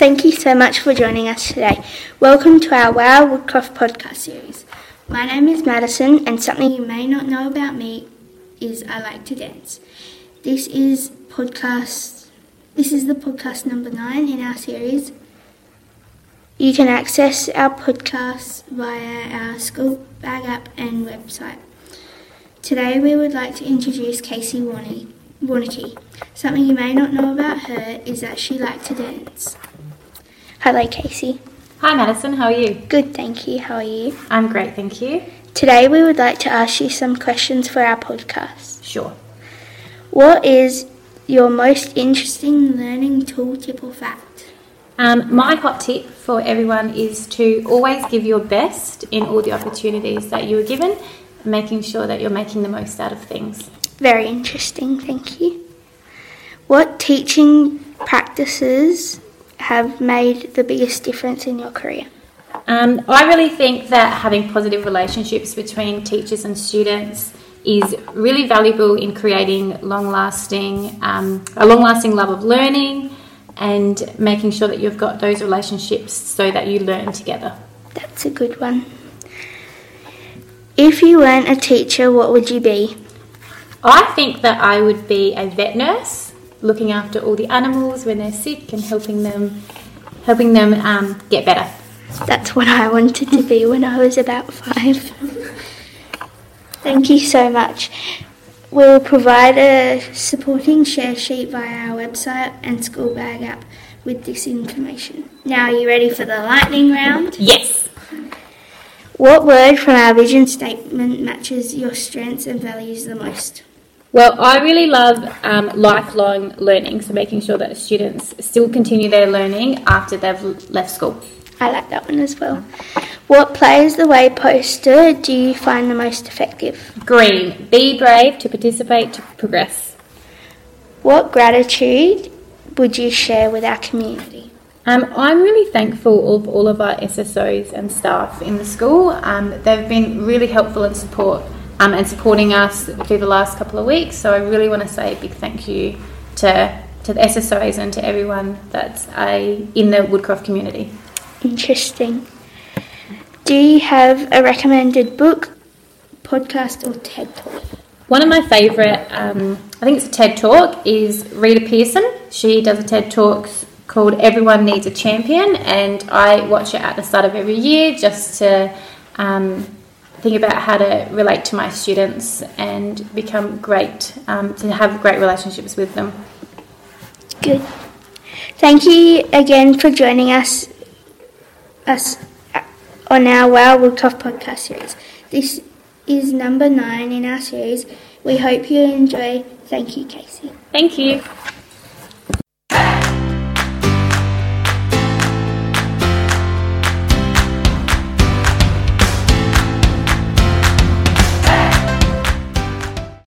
Thank you so much for joining us today. Welcome to our Wow Woodcroft podcast series. My name is Madison, and something you may not know about me is I like to dance. This is podcast. This is the podcast number nine in our series. You can access our podcast via our school bag app and website. Today we would like to introduce Kasey Warnecke. Something you may not know about her is that she liked to dance. Hello, Kasey. Hi, Madison. How are you? Good, thank you. How are you? I'm great, thank you. Today we would like to ask you some questions for our podcast. Sure. What is your most interesting learning tool, tip, or fact? Um, my hot tip for everyone is to always give your best in all the opportunities that you are given, making sure that you're making the most out of things. Very interesting, thank you. What teaching practices have made the biggest difference in your career? Um, I really think that having positive relationships between teachers and students is really valuable in creating long-lasting um, a long-lasting love of learning and making sure that you've got those relationships so that you learn together. That's a good one. If you weren't a teacher, what would you be? I think that I would be a vet nurse, looking after all the animals when they're sick and helping them helping them um, get better. That's what I wanted to be when I was about five. Thank you so much. We will provide a supporting share sheet via our website and school bag app with this information. Now, are you ready for the lightning round? Yes. What word from our vision statement matches your strengths and values the most? Well, I really love um, lifelong learning, so making sure that students still continue their learning after they've left school. I like that one as well. What play is the way poster do you find the most effective? Green. Be brave to participate to progress. What gratitude would you share with our community? Um, I'm really thankful of all of our SSOs and staff in the school. Um, they've been really helpful and support um, and supporting us through the last couple of weeks. So I really want to say a big thank you to to the SSOs and to everyone that's uh, in the Woodcroft community. Interesting. Do you have a recommended book, podcast, or TED Talk? One of my favourite, um, I think it's a TED Talk, is Rita Pierson. She does a TED Talk called Everyone Needs a Champion, and I watch it at the start of every year just to um, think about how to relate to my students and become great, um, to have great relationships with them. Good. Thank you again for joining us us on our Wow Woodcroft podcast series. This is number nine in our series. We hope you enjoy. Thank you, Kasey. Thank you.